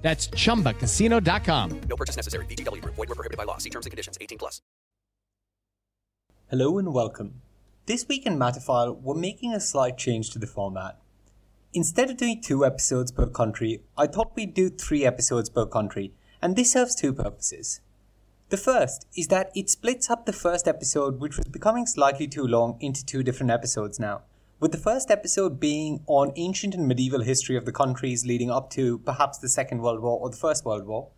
That's chumbacasino.com. No purchase necessary. VGW Group. Void were prohibited by law. See terms and conditions. 18 plus. Hello and welcome. This week in Matterfile, we're making a slight change to the format. Instead of doing two episodes per country, I thought we'd do three episodes per country, and this serves two purposes. The first is that it splits up the first episode, which was becoming slightly too long, into two different episodes now, with the first episode being on ancient and medieval history of the countries leading up to perhaps the Second World War or the First World War,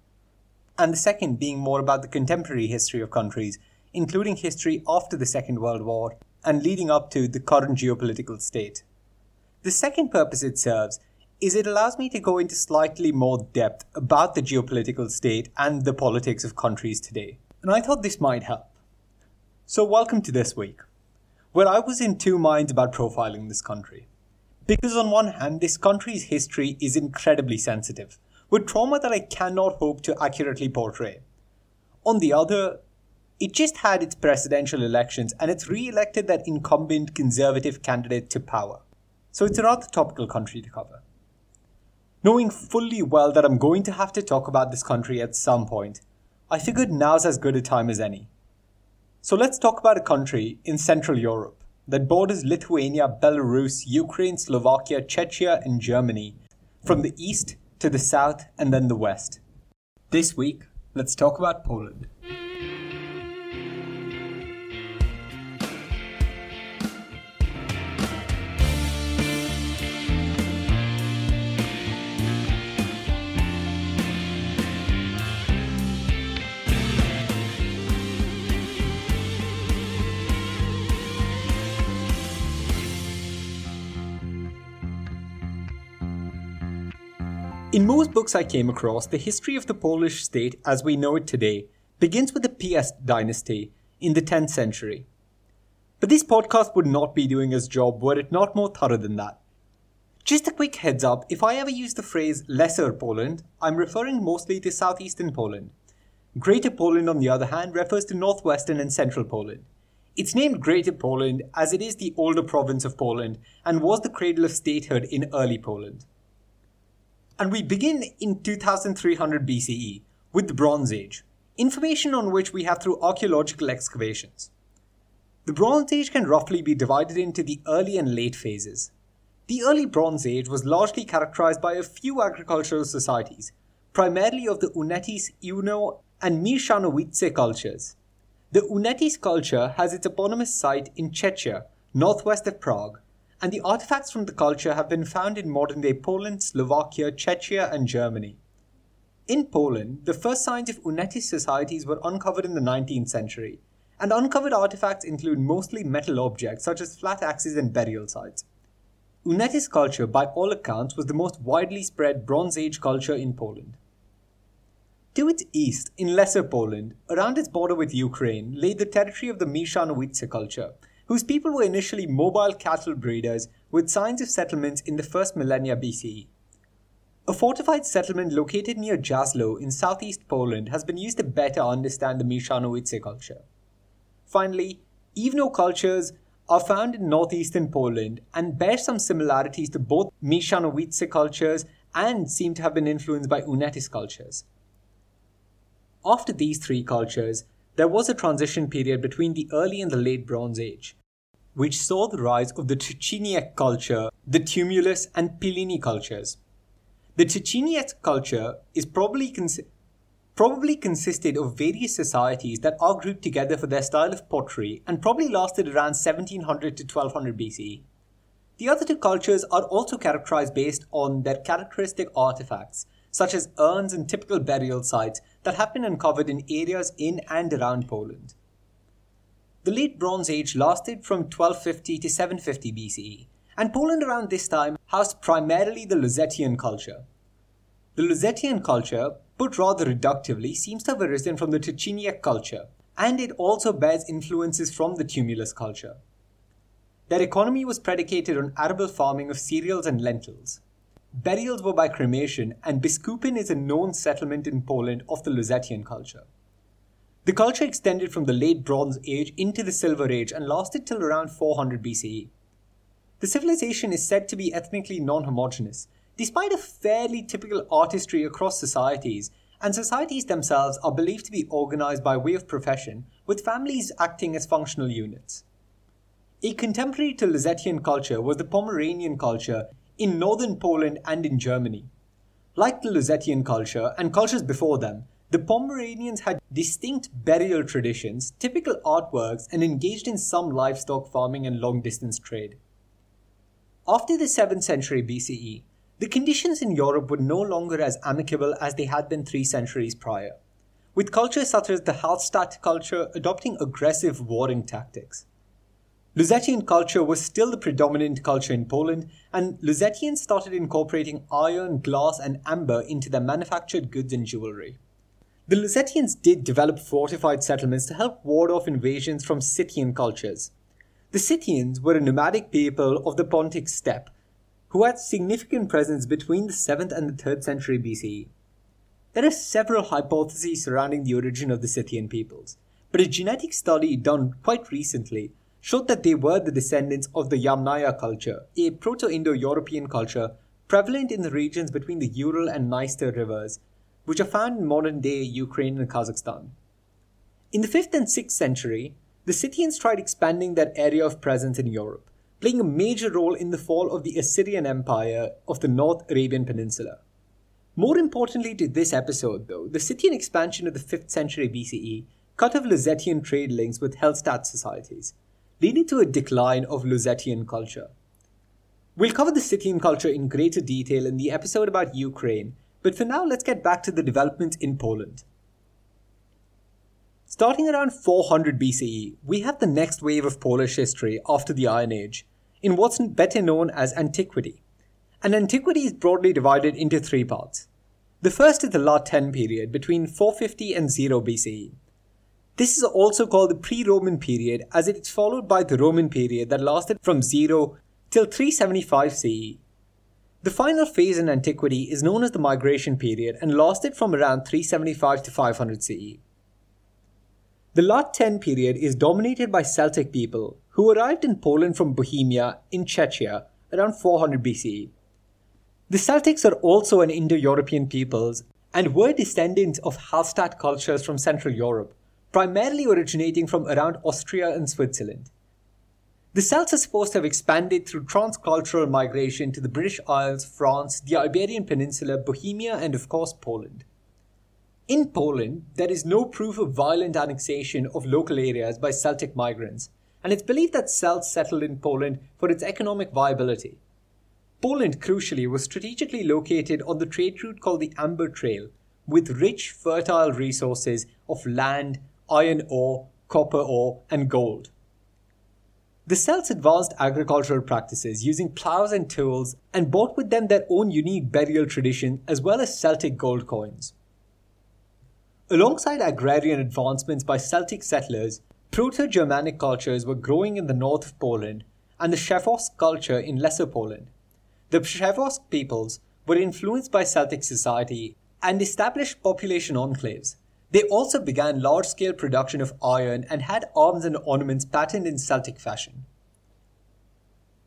and the second being more about the contemporary history of countries, including history after the Second World War and leading up to the current geopolitical state. The second purpose it serves is it allows me to go into slightly more depth about the geopolitical state and the politics of countries today. And I thought this might help. So, welcome to this week, where I was in two minds about profiling this country. Because, on one hand, this country's history is incredibly sensitive, with trauma that I cannot hope to accurately portray. On the other, it just had its presidential elections and it's re elected that incumbent conservative candidate to power. So it's a rather topical country to cover. Knowing fully well that I'm going to have to talk about this country at some point, I figured now's as good a time as any. So let's talk about a country in Central Europe that borders Lithuania, Belarus, Ukraine, Slovakia, Czechia, and Germany from the east to the south and then the west. This week, let's talk about Poland. In most books I came across, the history of the Polish state as we know it today begins with the Piast dynasty in the 10th century. But this podcast would not be doing its job were it not more thorough than that. Just a quick heads up if I ever use the phrase Lesser Poland, I'm referring mostly to southeastern Poland. Greater Poland, on the other hand, refers to northwestern and central Poland. It's named Greater Poland as it is the older province of Poland and was the cradle of statehood in early Poland. And we begin in 2300 BCE with the Bronze Age, information on which we have through archaeological excavations. The Bronze Age can roughly be divided into the early and late phases. The early Bronze Age was largely characterized by a few agricultural societies, primarily of the Únětice, Uno, and Mierzanowice cultures. The Únětice culture has its eponymous site in Czechia, northwest of Prague, and the artifacts from the culture have been found in modern day Poland, Slovakia, Czechia, and Germany. In Poland, the first signs of Únětice societies were uncovered in the 19th century, and uncovered artifacts include mostly metal objects such as flat axes and burial sites. Únětice culture, by all accounts, was the most widely spread Bronze Age culture in Poland. To its east, in Lesser Poland, around its border with Ukraine, lay the territory of the Mierzanowice culture, whose people were initially mobile cattle breeders with signs of settlements in the first millennia BCE. A fortified settlement located near Jaslo in southeast Poland has been used to better understand the Mierzanowice culture. Finally, Iwno cultures are found in northeastern Poland and bear some similarities to both Mierzanowice cultures and seem to have been influenced by Únětice cultures. After these three cultures, there was a transition period between the early and the late Bronze Age, which saw the rise of the Trzciniec culture, the Tumulus, and Piliny cultures. The Trzciniec culture is probably, probably consisted of various societies that are grouped together for their style of pottery and probably lasted around 1700 to 1200 BC. The other two cultures are also characterized based on their characteristic artifacts, such as urns and typical burial sites that have been uncovered in areas in and around Poland. The Late Bronze Age lasted from 1250 to 750 BCE, and Poland around this time housed primarily the Lusatian culture. The Lusatian culture, put rather reductively, seems to have arisen from the Trzciniec culture, and it also bears influences from the Tumulus culture. Their economy was predicated on arable farming of cereals and lentils. Burials were by cremation, and Biskupin is a known settlement in Poland of the Lusatian culture. The culture extended from the late Bronze Age into the Silver Age and lasted till around 400 BCE. The civilization is said to be ethnically non homogeneous, despite a fairly typical artistry across societies, and societies themselves are believed to be organized by way of profession, with families acting as functional units. A contemporary to Lusatian culture was the Pomeranian culture in northern Poland and in Germany. Like the Lusatian culture and cultures before them, the Pomeranians had distinct burial traditions, typical artworks, and engaged in some livestock farming and long distance trade. After the 7th century BCE, the conditions in Europe were no longer as amicable as they had been three centuries prior, with cultures such as the Hallstatt culture adopting aggressive warring tactics. Lusatian culture was still the predominant culture in Poland, and Lusatians started incorporating iron, glass, and amber into their manufactured goods and jewelry. The Lusatians did develop fortified settlements to help ward off invasions from Scythian cultures. The Scythians were a nomadic people of the Pontic steppe who had significant presence between the 7th and the 3rd century BCE. There are several hypotheses surrounding the origin of the Scythian peoples, but a genetic study done quite recently showed that they were the descendants of the Yamnaya culture, a Proto Indo European culture prevalent in the regions between the Ural and Dniester rivers, which are found in modern day Ukraine and Kazakhstan. In the 5th and 6th century, the Scythians tried expanding their area of presence in Europe, playing a major role in the fall of the Assyrian Empire of the North Arabian Peninsula. More importantly to this episode, though, the Scythian expansion of the 5th century BCE cut off Lusatian trade links with Hallstatt societies, leading to a decline of Lusatian culture. We'll cover the Scythian culture in greater detail in the episode about Ukraine, but for now let's get back to the developments in Poland. Starting around 400 BCE, we have the next wave of Polish history after the Iron Age, in what's better known as antiquity. And antiquity is broadly divided into three parts. The first is the La Tène period between 450 and 0 BCE. This is also called the pre Roman period as it is followed by the Roman period that lasted from 0 till 375 CE. The final phase in antiquity is known as the migration period and lasted from around 375 to 500 CE. The La Tène period is dominated by Celtic people who arrived in Poland from Bohemia in Czechia around 400 BCE. The Celtics are also an Indo European peoples and were descendants of Hallstatt cultures from Central Europe primarily originating from around Austria and Switzerland. The Celts are supposed to have expanded through transcultural migration to the British Isles, France, the Iberian Peninsula, Bohemia, and of course Poland. In Poland, there is no proof of violent annexation of local areas by Celtic migrants, and it's believed that Celts settled in Poland for its economic viability. Poland, crucially, was strategically located on the trade route called the Amber Trail, with rich, fertile resources of land, iron ore, copper ore, and gold. The Celts advanced agricultural practices using plows and tools and brought with them their own unique burial tradition as well as Celtic gold coins. Alongside agrarian advancements by Celtic settlers, Proto Germanic cultures were growing in the north of Poland and the Przeworsk culture in Lesser Poland. The Przeworsk peoples were influenced by Celtic society and established population enclaves, they also began large scale production of iron and had arms and ornaments patterned in Celtic fashion.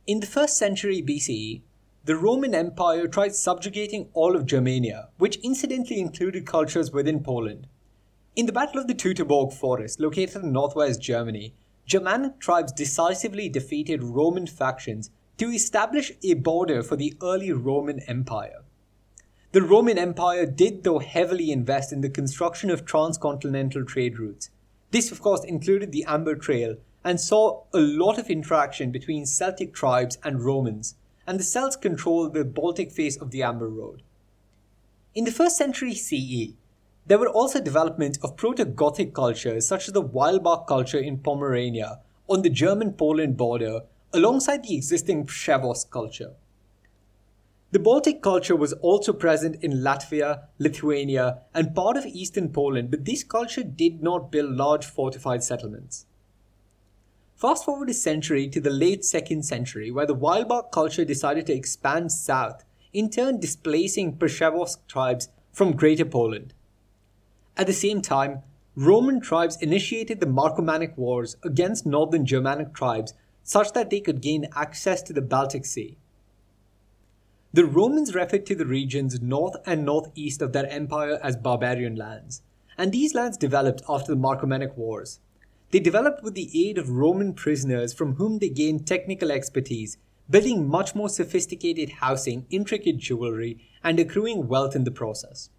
In the 1st century BCE, the Roman Empire tried subjugating all of Germania, which incidentally included cultures within Poland. In the Battle of the Teutoburg Forest, located in northwest Germany, Germanic tribes decisively defeated Roman factions to establish a border for the early Roman Empire. The Roman Empire did, though, heavily invest in the construction of transcontinental trade routes. This, of course, included the Amber Trail and saw a lot of interaction between Celtic tribes and Romans, and the Celts controlled the Baltic face of the Amber Road. In the first century CE, there were also development of proto-Gothic cultures such as the Wielbark culture in Pomerania on the German-Poland border alongside the existing Przeworsk culture. The Baltic culture was also present in Latvia, Lithuania, and part of eastern Poland, but this culture did not build large fortified settlements. Fast forward a century to the late 2nd century, where the Wielbark culture decided to expand south, in turn displacing Przeworsk tribes from Greater Poland. At the same time, Roman tribes initiated the Marcomannic Wars against northern Germanic tribes such that they could gain access to the Baltic Sea. The Romans referred to the regions north and northeast of their empire as barbarian lands, and these lands developed after the Marcomannic Wars. They developed with the aid of Roman prisoners from whom they gained technical expertise, building much more sophisticated housing, intricate jewelry, and accruing wealth in the process.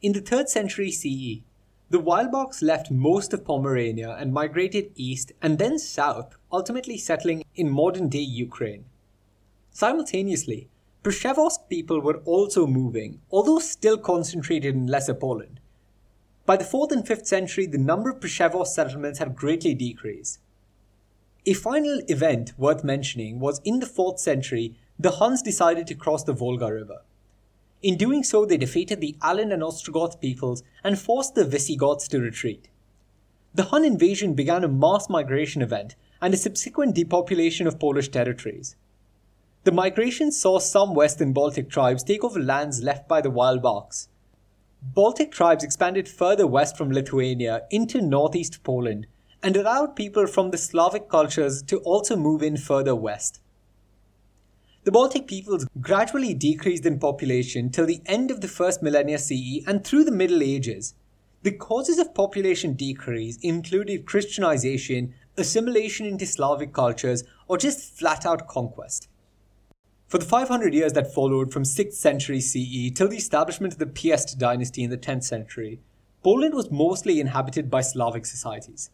In the 3rd century CE, the Wielbarks left most of Pomerania and migrated east and then south, ultimately settling in modern day Ukraine. Simultaneously, Przeworsk people were also moving, although still concentrated in Lesser Poland. By the 4th and 5th century, the number of Przeworsk settlements had greatly decreased. A final event worth mentioning was in the 4th century, the Huns decided to cross the Volga River. In doing so, they defeated the Alan and Ostrogoth peoples and forced the Visigoths to retreat. The Hun invasion began a mass migration event and a subsequent depopulation of Polish territories. The migration saw some Western Baltic tribes take over lands left by the Wielbarks. Baltic tribes expanded further west from Lithuania into northeast Poland and allowed people from the Slavic cultures to also move in further west. The Baltic peoples gradually decreased in population till the end of the first millennia CE and through the Middle Ages. The causes of population decrease included Christianization, assimilation into Slavic cultures, or just flat out conquest. For the 500 years that followed from 6th century CE till the establishment of the Piast dynasty in the 10th century, Poland was mostly inhabited by Slavic societies.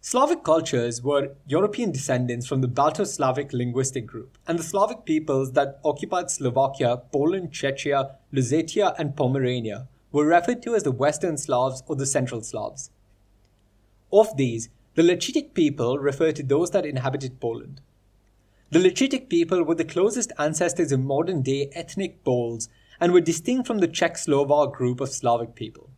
Slavic cultures were European descendants from the Balto-Slavic linguistic group, and the Slavic peoples that occupied Slovakia, Poland, Czechia, Lusatia, and Pomerania were referred to as the Western Slavs or the Central Slavs. Of these, the Lechitic people refer to those that inhabited Poland. The Lechitic people were the closest ancestors of modern day ethnic Poles and were distinct from the Czech Slovak group of Slavic people.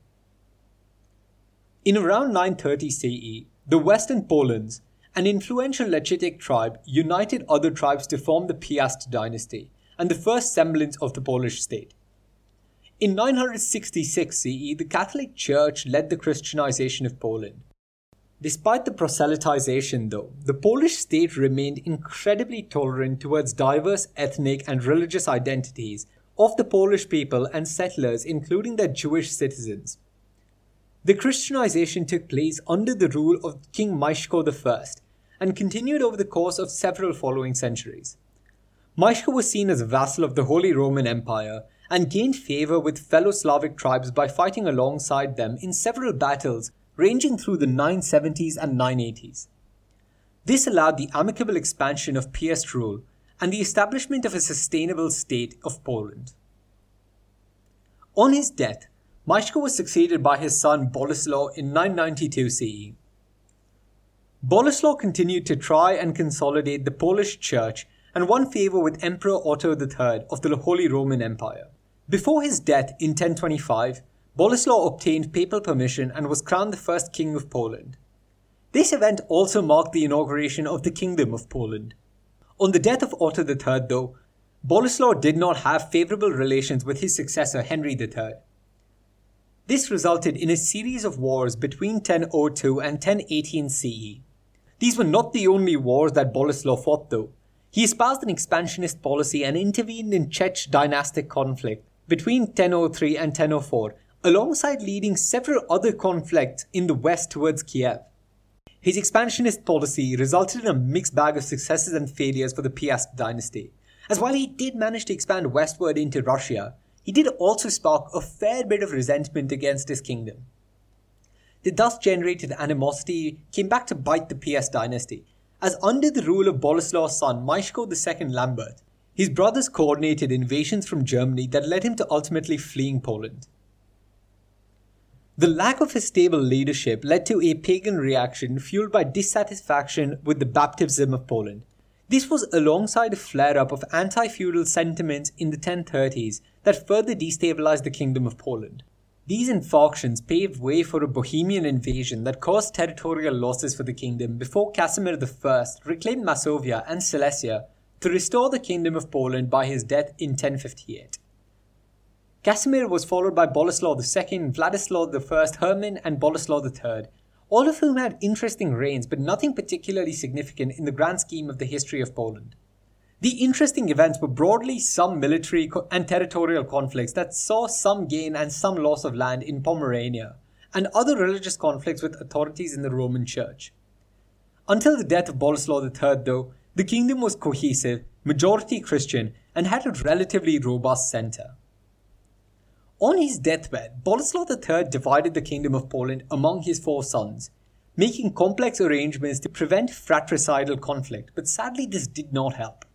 In around 930 CE, the Western Polans, an influential Lechitic tribe, united other tribes to form the Piast dynasty and the first semblance of the Polish state. In 966 CE, the Catholic Church led the Christianization of Poland. Despite the proselytization, though, the Polish state remained incredibly tolerant towards diverse ethnic and religious identities of the Polish people and settlers, including their Jewish citizens. The Christianization took place under the rule of King Mieszko I and continued over the course of several following centuries. Mieszko was seen as a vassal of the Holy Roman Empire and gained favor with fellow Slavic tribes by fighting alongside them in several battles ranging through the 970s and 980s. This allowed the amicable expansion of Piast rule and the establishment of a sustainable state of Poland. On his death, Mieszko was succeeded by his son Boleslaw in 992 CE. Boleslaw continued to try and consolidate the Polish Church and won favor with Emperor Otto III of the Holy Roman Empire. Before his death in 1025, Boleslaw obtained papal permission and was crowned the first king of Poland. This event also marked the inauguration of the Kingdom of Poland. On the death of Otto III, though, Boleslaw did not have favorable relations with his successor Henry III. This resulted in a series of wars between 1002 and 1018 CE. These were not the only wars that Boleslaw fought, though. He espoused an expansionist policy and intervened in Czech dynastic conflict between 1003 and 1004 alongside leading several other conflicts in the west towards Kiev. His expansionist policy resulted in a mixed bag of successes and failures for the Piast dynasty, as while he did manage to expand westward into Russia, he did also spark a fair bit of resentment against his kingdom. The thus generated animosity came back to bite the Piast dynasty, as under the rule of Boleslav's son Mieszko II Lambert, his brothers coordinated invasions from Germany that led him to ultimately fleeing Poland. The lack of a stable leadership led to a pagan reaction fueled by dissatisfaction with the baptism of Poland. This was alongside a flare up of anti feudal sentiments in the 1030s that further destabilized the Kingdom of Poland. These infarctions paved way for a Bohemian invasion that caused territorial losses for the kingdom before Casimir I reclaimed Masovia and Silesia to restore the Kingdom of Poland by his death in 1058. Casimir was followed by Boleslaw II, Vladislav I, Herman, and Boleslaw III, all of whom had interesting reigns but nothing particularly significant in the grand scheme of the history of Poland. The interesting events were broadly some military and territorial conflicts that saw some gain and some loss of land in Pomerania, and other religious conflicts with authorities in the Roman Church. Until the death of Boleslaw III, though, the kingdom was cohesive, majority Christian, and had a relatively robust centre. On his deathbed, Boleslaw III divided the kingdom of Poland among his four sons, making complex arrangements to prevent fratricidal conflict, but sadly this did not help.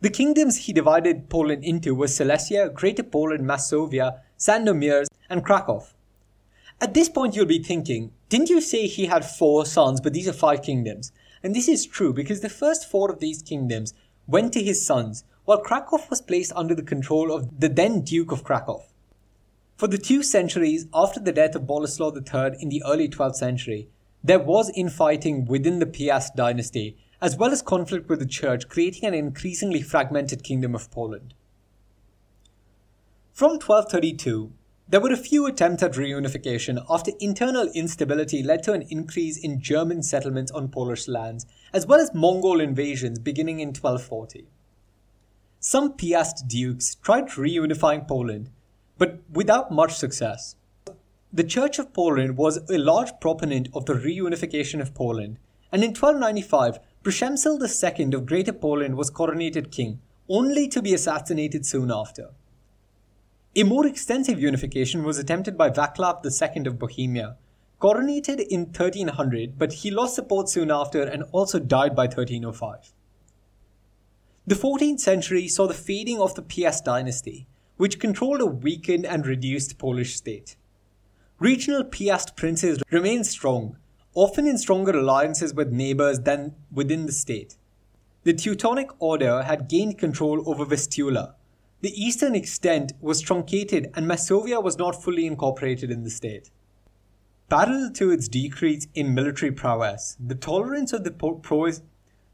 The kingdoms he divided Poland into were Silesia, Greater Poland, Masovia, Sandomierz, and Krakow. At this point, you'll be thinking, didn't you say he had four sons, but these are five kingdoms? And this is true because the first four of these kingdoms went to his sons, while Krakow was placed under the control of the then Duke of Krakow. For the two centuries after the death of Boleslaw III in the early 12th century, there was infighting within the Piast dynasty as well as conflict with the church, creating an increasingly fragmented kingdom of Poland. From 1232, there were a few attempts at reunification after internal instability led to an increase in German settlements on Polish lands, as well as Mongol invasions beginning in 1240. Some Piast dukes tried reunifying Poland, but without much success. The Church of Poland was a large proponent of the reunification of Poland, and in 1295 Przemysl II of Greater Poland was coronated king, only to be assassinated soon after. A more extensive unification was attempted by Vaclav II of Bohemia, coronated in 1300, but he lost support soon after and also died by 1305. The 14th century saw the fading of the Piast dynasty, which controlled a weakened and reduced Polish state. Regional Piast princes remained strong, often in stronger alliances with neighbors than within the state. The Teutonic Order had gained control over Vistula. The eastern extent was truncated and Masovia was not fully incorporated in the state. Parallel to its decrease in military prowess, the tolerance of the, Pro-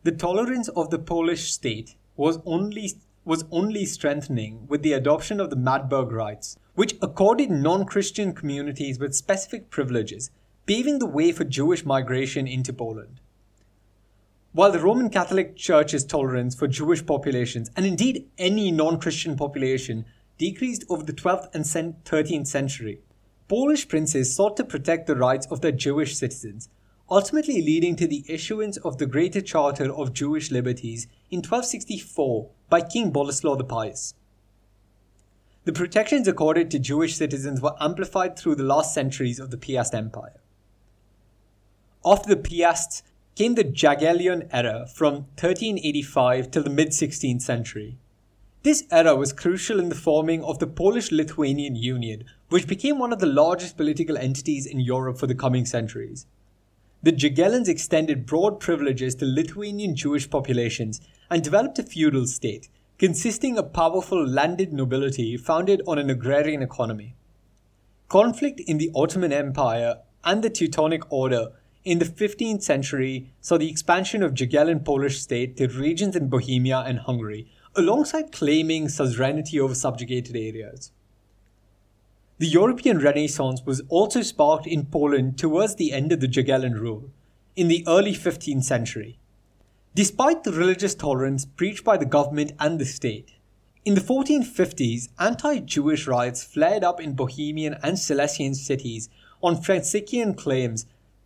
the tolerance of the Polish state was only was only strengthening with the adoption of the Magdeburg Rights, which accorded non-Christian communities with specific privileges paving the way for Jewish migration into Poland. While the Roman Catholic Church's tolerance for Jewish populations, and indeed any non Christian population, decreased over the 12th and 13th century, Polish princes sought to protect the rights of their Jewish citizens, ultimately leading to the issuance of the Greater Charter of Jewish Liberties in 1264 by King Boleslaw the Pious. The protections accorded to Jewish citizens were amplified through the last centuries of the Piast Empire. After the Piasts came the Jagiellon era from 1385 till the mid 16th century. This era was crucial in the forming of the Polish Lithuanian Union, which became one of the largest political entities in Europe for the coming centuries. The Jagiellons extended broad privileges to Lithuanian Jewish populations and developed a feudal state, consisting of powerful landed nobility founded on an agrarian economy. Conflict in the Ottoman Empire and the Teutonic Order in the 15th century saw the expansion of Jagiellon Polish state to regions in Bohemia and Hungary, alongside claiming suzerainty over subjugated areas. The European Renaissance was also sparked in Poland towards the end of the Jagiellon rule, in the early 15th century. Despite the religious tolerance preached by the government and the state, in the 1450s, anti Jewish riots flared up in Bohemian and Silesian cities on Franciscan claims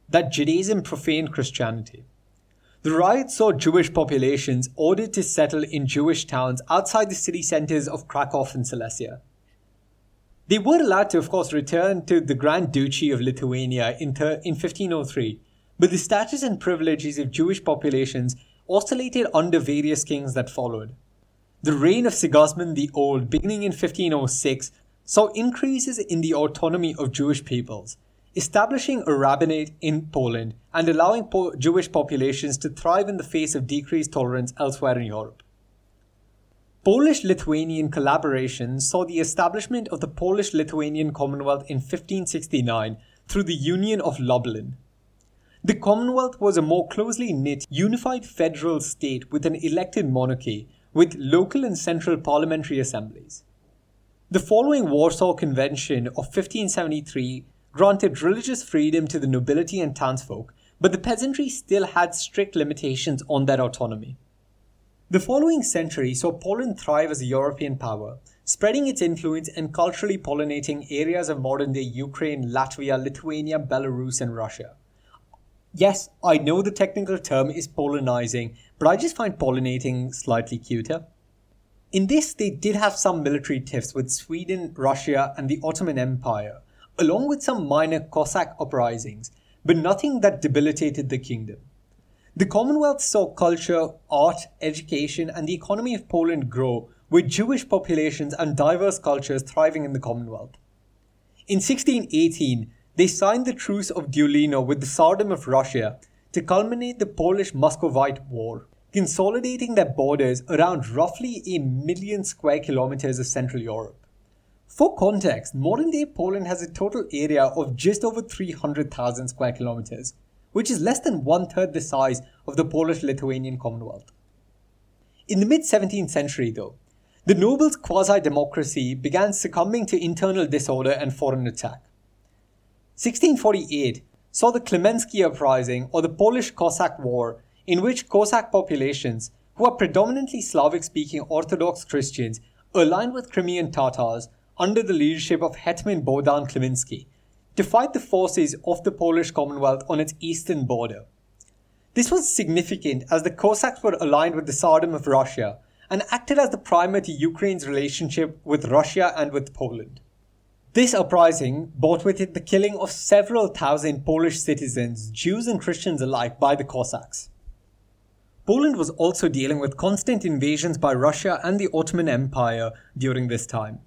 that Judaism profaned Christianity. the riots saw Jewish populations ordered to settle in Jewish towns outside the city centers of Krakow and Silesia. They were allowed to, of course, return to the Grand Duchy of Lithuania in, thir- in 1503, but the status and privileges of Jewish populations oscillated under various kings that followed. The reign of Sigismund the Old, beginning in 1506, saw increases in the autonomy of Jewish peoples, establishing a rabbinate in Poland and allowing po- Jewish populations to thrive in the face of decreased tolerance elsewhere in Europe. Polish Lithuanian collaboration saw the establishment of the Polish Lithuanian Commonwealth in 1569 through the Union of Lublin. The Commonwealth was a more closely knit, unified federal state with an elected monarchy, with local and central parliamentary assemblies. The following Warsaw Convention of 1573 granted religious freedom to the nobility and townsfolk, but the peasantry still had strict limitations on their autonomy. The following century saw Poland thrive as a European power, spreading its influence and culturally pollinating areas of modern day Ukraine, Latvia, Lithuania, Belarus, and Russia. Yes, I know the technical term is pollinizing, but I just find pollinating slightly cuter. In this, they did have some military tiffs with Sweden, Russia, and the Ottoman Empire, along with some minor Cossack uprisings, but nothing that debilitated the kingdom. The Commonwealth saw culture, art, education, and the economy of Poland grow, with Jewish populations and diverse cultures thriving in the Commonwealth. In 1618, they signed the Truce of Deulino with the Tsardom of Russia to culminate the Polish Muscovite War, consolidating their borders around roughly a million square kilometers of Central Europe. For context, modern day Poland has a total area of just over 300,000 square kilometers, which is less than one third the size of the Polish Lithuanian Commonwealth. In the mid 17th century, though, the nobles' quasi democracy began succumbing to internal disorder and foreign attack. 1648 saw the Khmelnytsky Uprising or the Polish Cossack War, in which Cossack populations, who are predominantly Slavic speaking Orthodox Christians, aligned with Crimean Tatars, under the leadership of Hetman Bohdan Khmelnytsky to fight the forces of the Polish Commonwealth on its eastern border. This was significant as the Cossacks were aligned with the Tsardom of Russia and acted as the primer to Ukraine's relationship with Russia and with Poland. This uprising brought with it the killing of several thousand Polish citizens, Jews and Christians alike, by the Cossacks. Poland was also dealing with constant invasions by Russia and the Ottoman Empire during this time.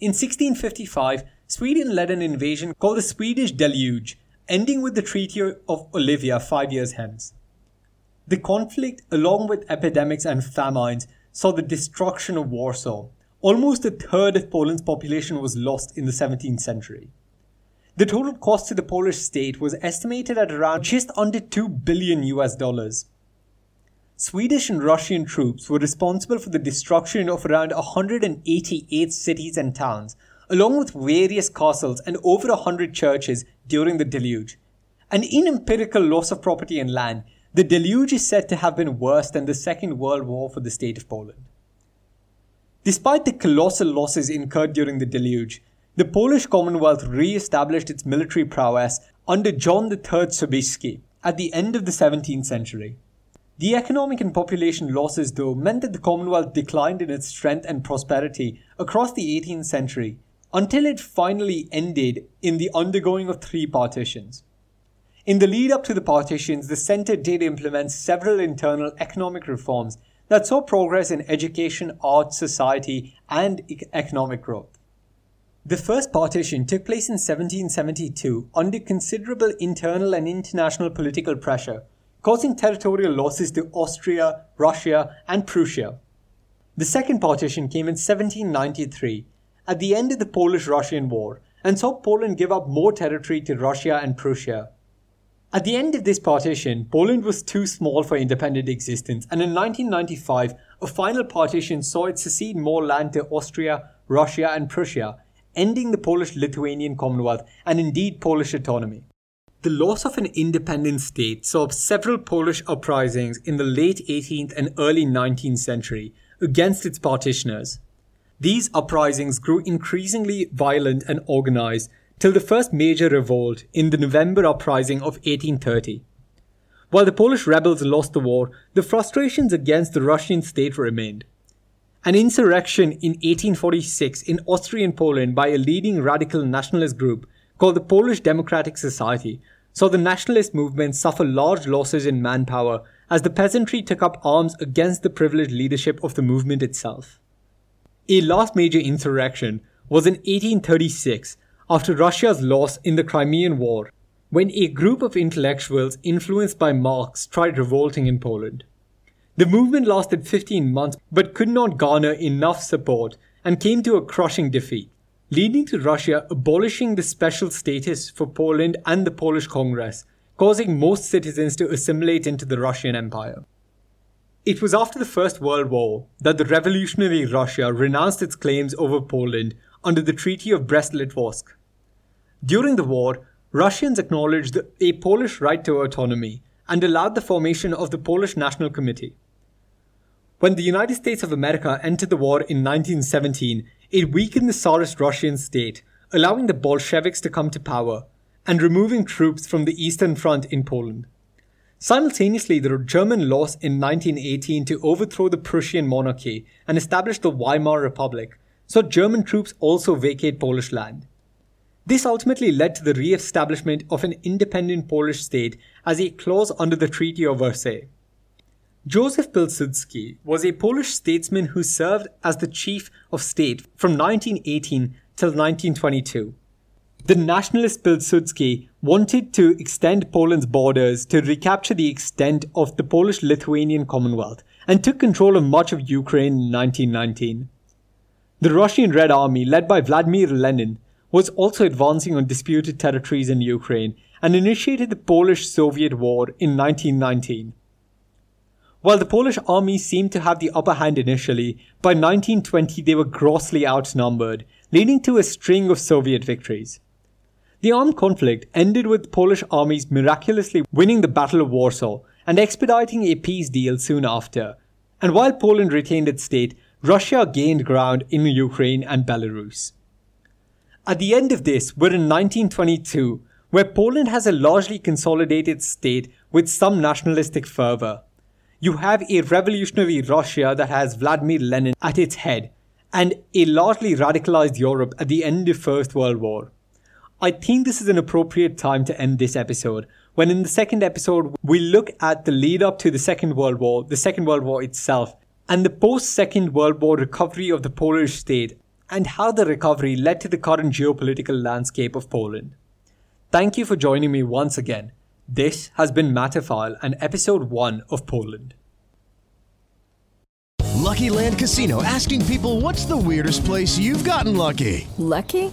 In 1655, Sweden led an invasion called the Swedish Deluge, ending with the Treaty of Oliva five years hence. The conflict, along with epidemics and famines, saw the destruction of Warsaw. Almost a third of Poland's population was lost in the 17th century. The total cost to the Polish state was estimated at around just under 2 billion US dollars. Swedish and Russian troops were responsible for the destruction of around 188 cities and towns, along with various castles and over 100 churches during the deluge. And in empirical loss of property and land, the deluge is said to have been worse than the Second World War for the state of Poland. Despite the colossal losses incurred during the deluge, the Polish Commonwealth re established its military prowess under John III Sobieski at the end of the 17th century. The economic and population losses, though, meant that the Commonwealth declined in its strength and prosperity across the 18th century until it finally ended in the undergoing of three partitions. In the lead up to the partitions, the centre did implement several internal economic reforms that saw progress in education, art, society, and economic growth. The first partition took place in 1772 under considerable internal and international political pressure causing territorial losses to Austria, Russia, and Prussia. The second partition came in 1793, at the end of the Polish Russian War, and saw Poland give up more territory to Russia and Prussia. At the end of this partition, Poland was too small for independent existence, and in 1995, a final partition saw it cede more land to Austria, Russia, and Prussia, ending the Polish Lithuanian Commonwealth and indeed Polish autonomy. The loss of an independent state saw several Polish uprisings in the late 18th and early 19th century against its partitioners. These uprisings grew increasingly violent and organized till the first major revolt in the November uprising of 1830. While the Polish rebels lost the war, the frustrations against the Russian state remained. An insurrection in 1846 in Austrian Poland by a leading radical nationalist group called the Polish Democratic Society saw the nationalist movement suffer large losses in manpower as the peasantry took up arms against the privileged leadership of the movement itself. A last major insurrection was in 1836 after Russia's loss in the Crimean War when a group of intellectuals influenced by Marx tried revolting in Poland. The movement lasted 15 months but could not garner enough support and came to a crushing defeat, leading to Russia abolishing the special status for Poland and the Polish Congress, causing most citizens to assimilate into the Russian Empire. It was after the First World War that the revolutionary Russia renounced its claims over Poland under the Treaty of Brest-Litovsk. During the war, Russians acknowledged a Polish right to autonomy and allowed the formation of the Polish National Committee. When the United States of America entered the war in 1917, it weakened the Tsarist Russian state, allowing the Bolsheviks to come to power and removing troops from the Eastern Front in Poland. Simultaneously, the German loss in 1918 to overthrow the Prussian monarchy and establish the Weimar Republic saw German troops also vacate Polish land. This ultimately led to the re establishment of an independent Polish state as a clause under the Treaty of Versailles. Joseph Pilsudski was a Polish statesman who served as the chief of state from 1918 till 1922. The nationalist Pilsudski wanted to extend Poland's borders to recapture the extent of the Polish Lithuanian Commonwealth and took control of much of Ukraine in 1919. The Russian Red Army, led by Vladimir Lenin, was also advancing on disputed territories in Ukraine and initiated the Polish Soviet War in 1919. While the Polish army seemed to have the upper hand initially, by 1920 they were grossly outnumbered, leading to a string of Soviet victories. The armed conflict ended with Polish armies miraculously winning the Battle of Warsaw and expediting a peace deal soon after. And while Poland retained its state, Russia gained ground in Ukraine and Belarus. At the end of this, we're in 1922, where Poland has a largely consolidated state with some nationalistic fervor. You have a revolutionary Russia that has Vladimir Lenin at its head, and a largely radicalized Europe at the end of First World War. I think this is an appropriate time to end this episode, when in the second episode we look at the lead up to the Second World War, the Second World War itself, and the post Second World War recovery of the Polish state and how the recovery led to the current geopolitical landscape of Poland. Thank you for joining me once again. This has been Matterfile and episode 1 of Poland. Lucky Land Casino asking people what's the weirdest place you've gotten lucky? Lucky?